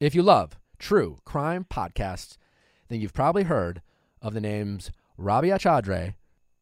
If you love true crime podcasts, then you've probably heard of the names Rabia Chaudry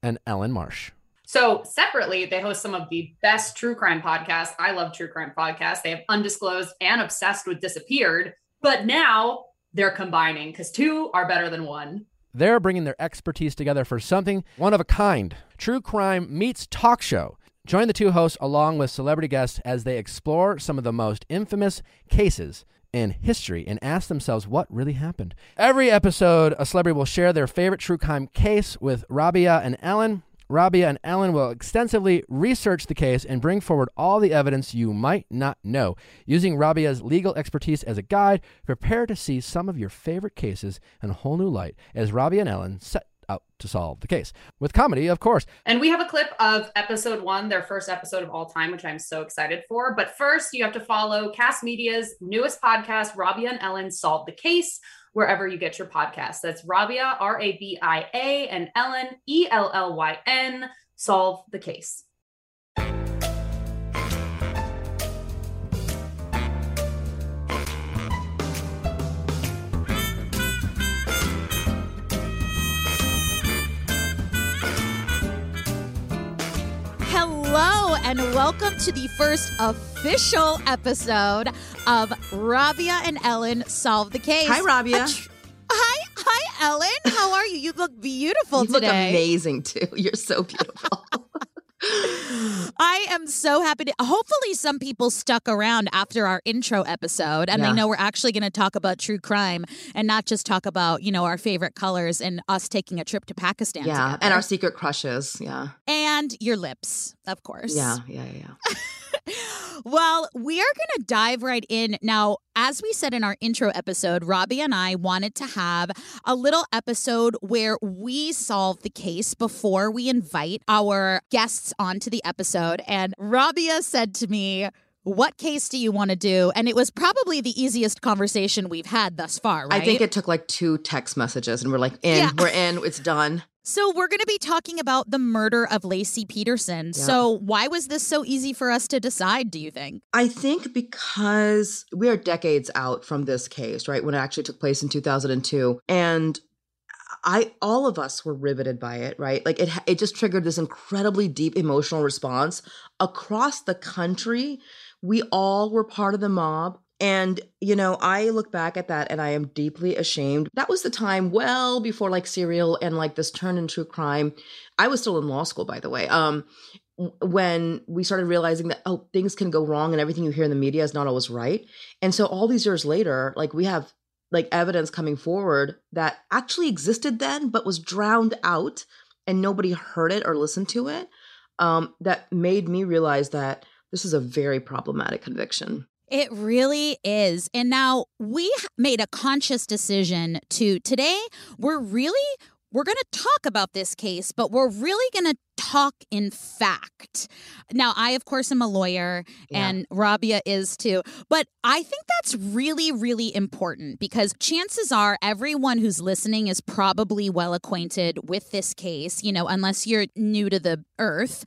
and Ellyn Marsh. So separately, they host some of the best true crime podcasts. I love true crime podcasts. They have Undisclosed and Obsessed with Disappeared. But now they're combining because two are better than one. They're bringing their expertise together for something one of a kind. True crime meets talk show. Join the two hosts along with celebrity guests as they explore some of the most infamous cases in history and ask themselves what really happened. Every episode, a celebrity will share their favorite true crime case with Rabia and Ellyn. Rabia and Ellyn will extensively research the case and bring forward all the evidence you might not know. Using Rabia's legal expertise as a guide, prepare to see some of your favorite cases in a whole new light as Rabia and Ellyn set out to solve the case with comedy, of course. And we have a clip of episode one, their first episode of all time, which I'm so excited for. But first, you have to follow Kast Media's newest podcast, Rabia and Ellyn Solve the Case wherever you get your podcasts. That's Rabia, R A B I A, and Ellyn, E L L Y N. Solve the case. And welcome to the first official episode of Rabia and Ellyn Solve the Case. Hi, Rabia. Tr- hi, hi, Ellyn. How are you? You look beautiful you today. look amazing too. You're so beautiful. I am so happy to. Hopefully, some people stuck around after our intro episode and Yeah. they know we're actually going to talk about true crime and not just talk about, you know, our favorite colors and us taking a trip to Pakistan. yeah, together. and our secret crushes. Yeah, and your lips, of course. yeah, yeah, yeah. Well, we are going to dive right in. Now, as we said in our intro episode, Rabia and I wanted to have a little episode where we solve the case before we invite our guests onto the episode. And Rabia said to me, what case do you want to do? And it was probably the easiest conversation we've had thus far, right? I think it took like two text messages, and we're like, in, Yeah. we're in, it's done. So we're going to be talking about the murder of Laci Peterson. Yeah. So why was this so easy for us to decide, do you think? I think because we are decades out from this case, right? When it actually took place in 2002. And I all of us were riveted by it, right? Like it it just triggered this incredibly deep emotional response across the country. We all were part of the mob. And, you know, I look back at that and I am deeply ashamed. That was the time well before like serial and like this turn in true crime. I was still in law school, by the way. Um, when we started realizing that oh things can go wrong and everything you hear in the media is not always right and so all these years later like we have like evidence coming forward that actually existed then but was drowned out and nobody heard it or listened to it um, that made me realize that this is a very problematic conviction It really is. And now we made a conscious decision to today, we're really we're going to talk about this case, but we're really going to talk in fact. Now, I, of course, am a lawyer Yeah. and Rabia is too. But I think that's really, really important because chances are everyone who's listening is probably well acquainted with this case, you know, unless you're new to the earth.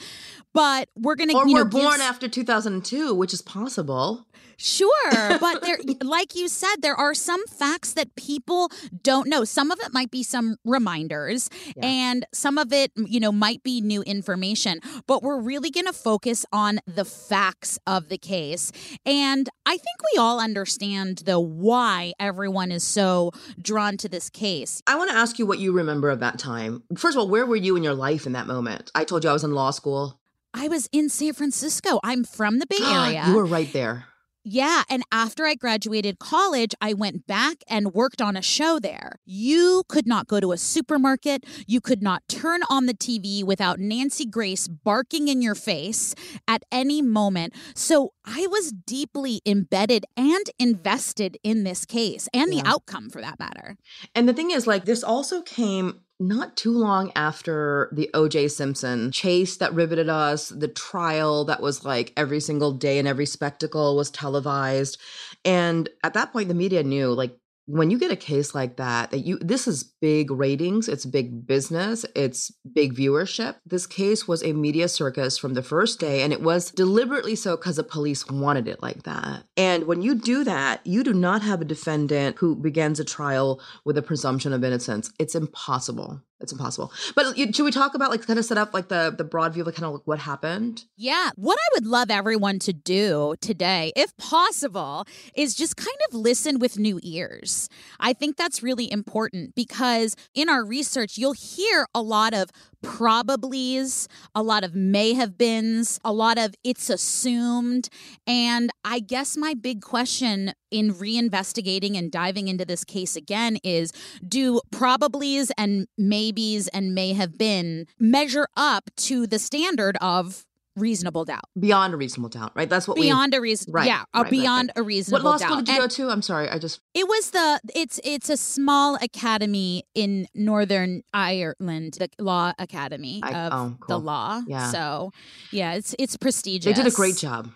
But we're going to, or you were know, give born after 2002 which is possible Sure, but there like you said there are some facts that people don't know. Some of it might be some reminders Yeah. and some of it you know might be new information, but we're really going to focus on the facts of the case. And I think we all understand the why everyone is so drawn to this case. I want to ask you what you remember of that time. First of all, where were you in your life in that moment? I told you I was in law school. I was in San Francisco. I'm from the Bay Area. you were right there. Yeah. And after I graduated college, I went back and worked on a show there. You could not go to a supermarket. You could not turn on the TV without Nancy Grace barking in your face at any moment. So I was deeply embedded and invested in this case and the outcome for that matter. And the thing is, like, this also came not too long after the OJ Simpson chase that riveted us, the trial that was like every single day and every spectacle was televised. And at that point, the media knew, like, when you get a case like that that you this is big ratings it's big business it's big viewership. This case was a media circus from the first day and it was deliberately so because the police wanted it like that. And when you do that you do not have a defendant who begins a trial with a presumption of innocence. It's impossible it's impossible but should we talk about like kind of set up like the the broad view of like kind of like what happened Yeah. What I would love everyone to do today, if possible, is just kind of listen with new ears. I think that's really important because in our research, you'll hear a lot of probablys, a lot of may have beens, a lot of it's assumed. And I guess my big question in reinvestigating and diving into this case again is do probablys and maybes and may have been measure up to the standard of reasonable doubt. Beyond a reasonable doubt right? That's what we beyond a reason Right, yeah right, uh, right, beyond right. a reasonable doubt. what law doubt. school did you And go to? I'm sorry i just it was the it's it's a small academy in northern ireland the law academy I- of oh, the law. Yeah. so yeah it's it's prestigious. They did a great job.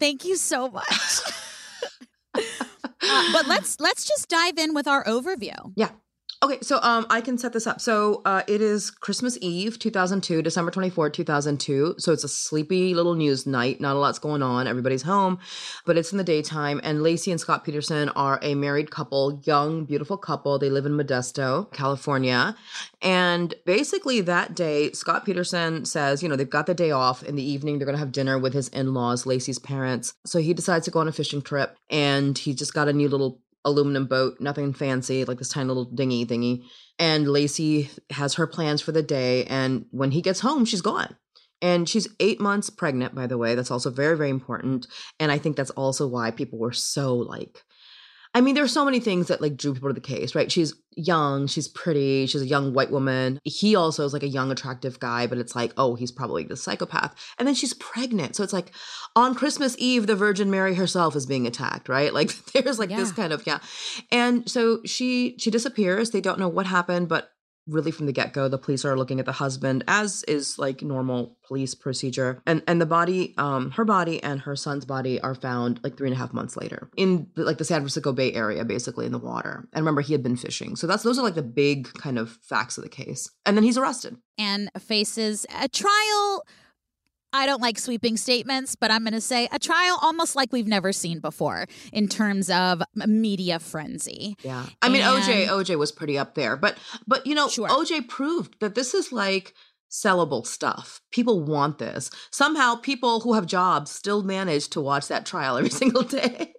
Thank you so much. Uh, but let's let's just dive in with our overview Okay, so um, I can set this up. So uh, it is Christmas Eve, 2002, December 24, 2002. So it's a sleepy little news night. Not a lot's going on. Everybody's home, but it's in the daytime. And Laci and Scott Peterson are a married couple, young, beautiful couple. They live in Modesto, California. And basically, that day, Scott Peterson says, you know, they've got the day off. In the evening, they're going to have dinner with his in laws, Laci's parents. So he decides to go on a fishing trip. And he just got a new little aluminum boat, nothing fancy, like this tiny little dinghy thingy. And Laci has her plans for the day. And when he gets home, she's gone. And she's eight months pregnant, by the way. That's also very, very important. And I think that's also why people were so like, I mean, there's so many things that like drew people to the case, right? She's young, she's pretty, she's a young white woman. He also is like a young, attractive guy, but it's like, oh, he's probably the psychopath. And then she's pregnant. So it's like on Christmas Eve, the Virgin Mary herself is being attacked, right? Like there's like this kind of, yeah. And so she she disappears. They don't know what happened, but really from the get-go the police are looking at the husband as is like normal police procedure. And and the body um her body and her son's body are found like three and a half months later in the, like the san francisco bay area basically in the water. And remember he had been fishing. So that's those are like the big kind of facts of the case. And then he's arrested. And faces a trial I don't like sweeping statements, but I'm going to say a trial almost like we've never seen before in terms of media frenzy. yeah i mean oj And- oj was pretty up there but but you know Sure. oj proved that this is like sellable stuff people want this somehow people who have jobs still manage to watch that trial every single day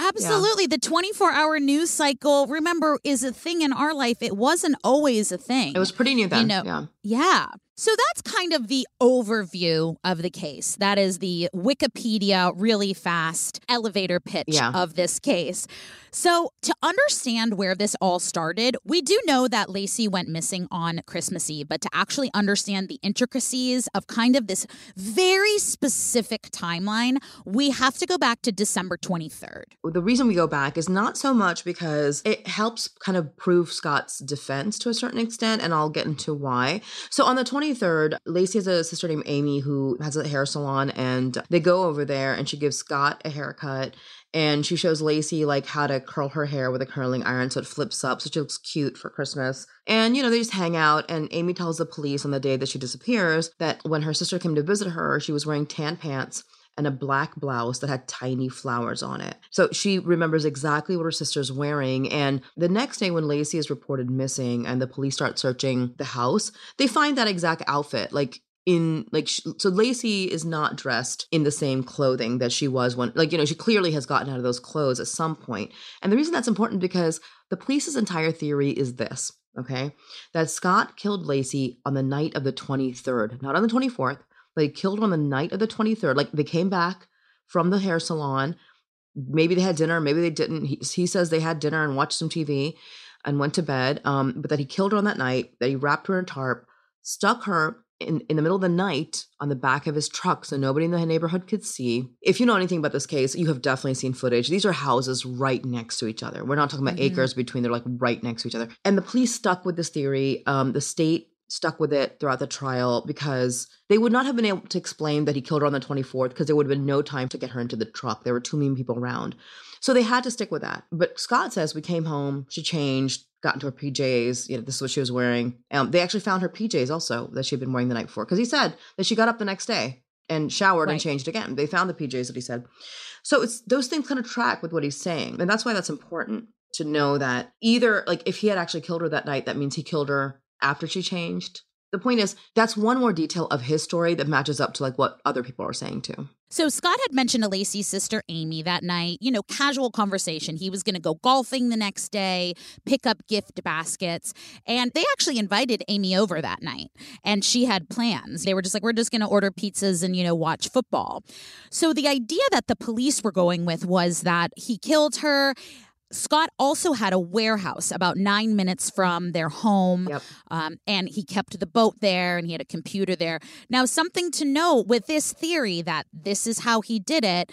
Absolutely. The 24 hour news cycle, remember, is a thing in our life. It wasn't always a thing. it was pretty new then You know, yeah Yeah. So that's kind of the overview of the case. That is the Wikipedia really fast elevator pitch Yeah. of this case. So, to understand where this all started, we do know that Laci went missing on Christmas Eve, but to actually understand the intricacies of kind of this very specific timeline, we have to go back to December 23rd. the reason we go back is not so much because it helps kind of prove Scott's defense to a certain extent, and I'll get into why. So on the 23rd, Laci has a sister named Amy who has a hair salon, and they go over there and she gives Scott a haircut. And she shows Laci like how to curl her hair with a curling iron so it flips up so she looks cute for Christmas. And you know, they just hang out and Amy tells the police on the day that she disappears that when her sister came to visit her, she was wearing tan pants and a black blouse that had tiny flowers on it. So she remembers exactly what her sister's wearing. And the next day, when Laci is reported missing and the police start searching the house, they find that exact outfit. Like, in like so Laci is not dressed in the same clothing that she was when like you know she clearly has gotten out of those clothes at some point. and the reason that's important because the police's entire theory is this okay that Scott killed Laci on the night of the 23rd not on the 24th they killed her on the night of the 23rd. Like they came back from the hair salon. maybe they had dinner, maybe they didn't. He, he says they had dinner and watched some TV and went to bed. Um, but that he killed her on that night, that he wrapped her in a tarp, stuck her in, in the middle of the night on the back of his truck so nobody in the neighborhood could see. If you know anything about this case, you have definitely seen footage. These are houses right next to each other. We're not talking about Mhm. acres between, they're like right next to each other. And the police stuck with this theory. Um, the state stuck with it throughout the trial because they would not have been able to explain that he killed her on the 24th because there would have been no time to get her into the truck. There were too many people around. So they had to stick with that. But Scott says we came home, she changed, got into her PJs. You know, this is what she was wearing. Um, they actually found her PJs also that she'd been wearing the night before because he said that she got up the next day and showered and changed again. They found the PJs that he said. So it's those things kind of track with what he's saying, and that's why that's important to know that either like if he had actually killed her that night, that means he killed her after she changed. The point is that's one more detail of his story that matches up to like what other people are saying too. So Scott had mentioned to Laci's sister Amy that night, you know, casual conversation. He was going to go golfing the next day, pick up gift baskets, and they actually invited Amy over that night. And she had plans. They were just like, we're just going to order pizzas and, you know, watch football. So the idea that the police were going with was that he killed her. Scott also had a warehouse about nine minutes from their home, Yep. um, and he kept the boat there and he had a computer there. Now, something to note with this theory that this is how he did it,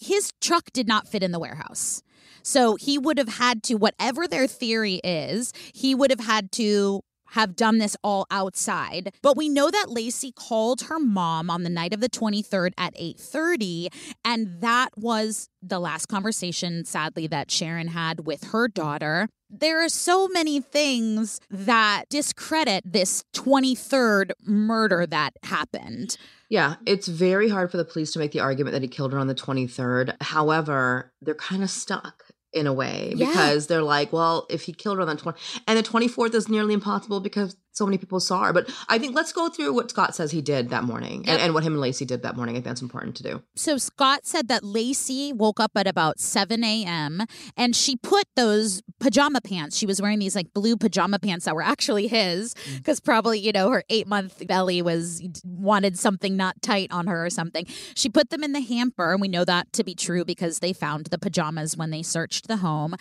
his truck did not fit in the warehouse. So he would have had to, whatever their theory is, he would have had to have done this all outside. But we know that Laci called her mom on the night of the 23rd at 8:30 and that was the last conversation sadly that Sharon had with her daughter. There are so many things that discredit this 23rd murder that happened. Yeah, it's very hard for the police to make the argument that he killed her on the 23rd. However, they're kind of stuck in a way Yeah. because they're like, well, if he killed her on the 20 and the 24th is nearly impossible because so many people saw her. But I think let's go through what Scott says he did that morning Yep. and, and what him and Laci did that morning. I think that's important to do. So Scott said that Laci woke up at about 7 a.m. and she put those pajama pants. She was wearing these like blue pajama pants that were actually his mm. because probably, you know, her eight month belly was wanted something not tight on her or something. She put them in the hamper, and we know that to be true because they found the pajamas when they searched the home.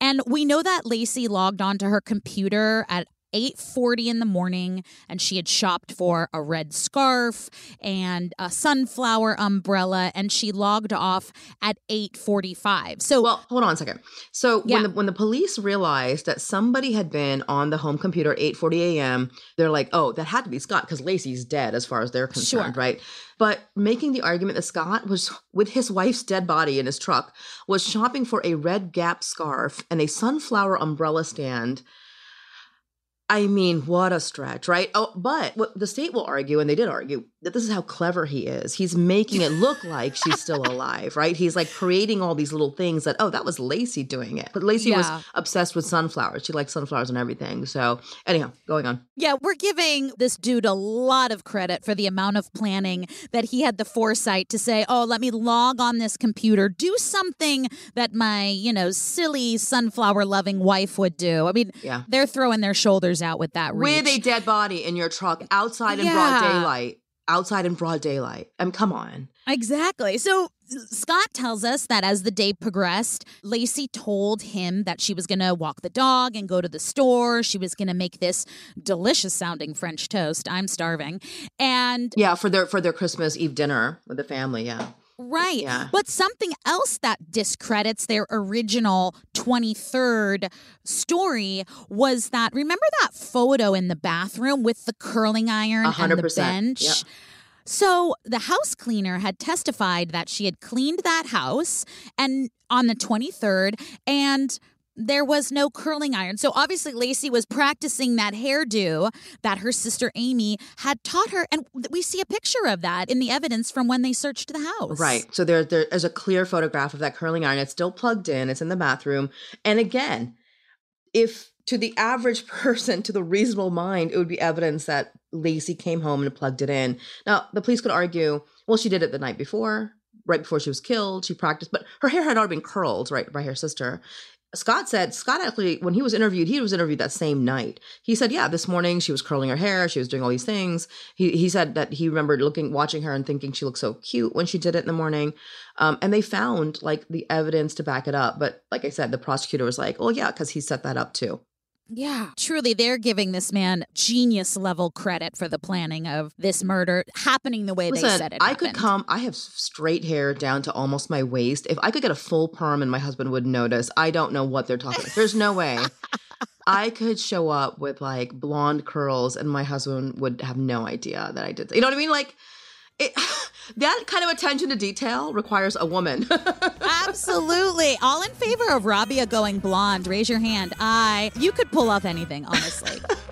And we know that Laci logged onto her computer at 8:40 in the morning and she had shopped for a red scarf and a sunflower umbrella and she logged off at 8:45. So Well, hold on a second. So Yeah. when the when the police realized that somebody had been on the home computer at 8:40 a.m., they're like, "Oh, that had to be Scott because Laci's dead as far as they're concerned, Sure. right?" But making the argument that Scott was with his wife's dead body in his truck was shopping for a red Gap scarf and a sunflower umbrella stand. I mean, what a stretch, right? Oh, but what the state will argue, and they did argue, that this is how clever he is. He's making it look like she's still alive, right? He's like creating all these little things that, oh, that was Laci doing it. But Laci Yeah. was obsessed with sunflowers. She liked sunflowers and everything. So, anyhow, going on. Yeah, we're giving this dude a lot of credit for the amount of planning that he had the foresight to say, "Oh, let me log on this computer, do something that my, you know, silly sunflower-loving wife would do." I mean, Yeah. they're throwing their shoulders out with that reach. With a dead body in your truck outside in broad daylight. Outside in broad daylight. I mean, come on. Exactly. So Scott tells us that as the day progressed, Laci told him that she was going to walk the dog and go to the store. She was going to make this delicious sounding French toast. I'm starving. And Yeah, for their for their Christmas Eve dinner with the family. Yeah. Right. Yeah. But something else that discredits their original 23rd story was that remember that photo in the bathroom with the curling iron A and the bench? Yep. So the house cleaner had testified that she had cleaned that house and on the 23rd and there was no curling iron. So obviously Laci was practicing that hairdo that her sister Amy had taught her and we see a picture of that in the evidence from when they searched the house. Right. So there, there's a clear photograph of that curling iron. It's still plugged in. It's in the bathroom. And again, if to the average person, to the reasonable mind, it would be evidence that Laci came home and plugged it in. Now, the police could argue, well, she did it the night before, right before she was killed. She practiced, but her hair had already been curled, right, by her sister. Scott said Scott actually when he was interviewed, he was interviewed that same night. He said, "Yeah, this morning she was curling her hair, she was doing all these things." He he said that he remembered looking, watching her, and thinking she looked so cute when she did it in the morning. Um, and they found like the evidence to back it up. But like I said, the prosecutor was like, "Oh yeah, because he set that up too." Yeah, truly, they're giving this man genius level credit for the planning of this murder happening the way Listen, they said it. I could come. I have straight hair down to almost my waist. If I could get a full perm and my husband would notice, I don't know what they're talking. about. There's no way. I could show up with like blonde curls and my husband would have no idea that I did. That. You know what I mean? Like it, that kind of attention to detail requires a woman. Absolutely. All in favor of Rabia going blonde. Raise your hand. I. You could pull off anything, honestly.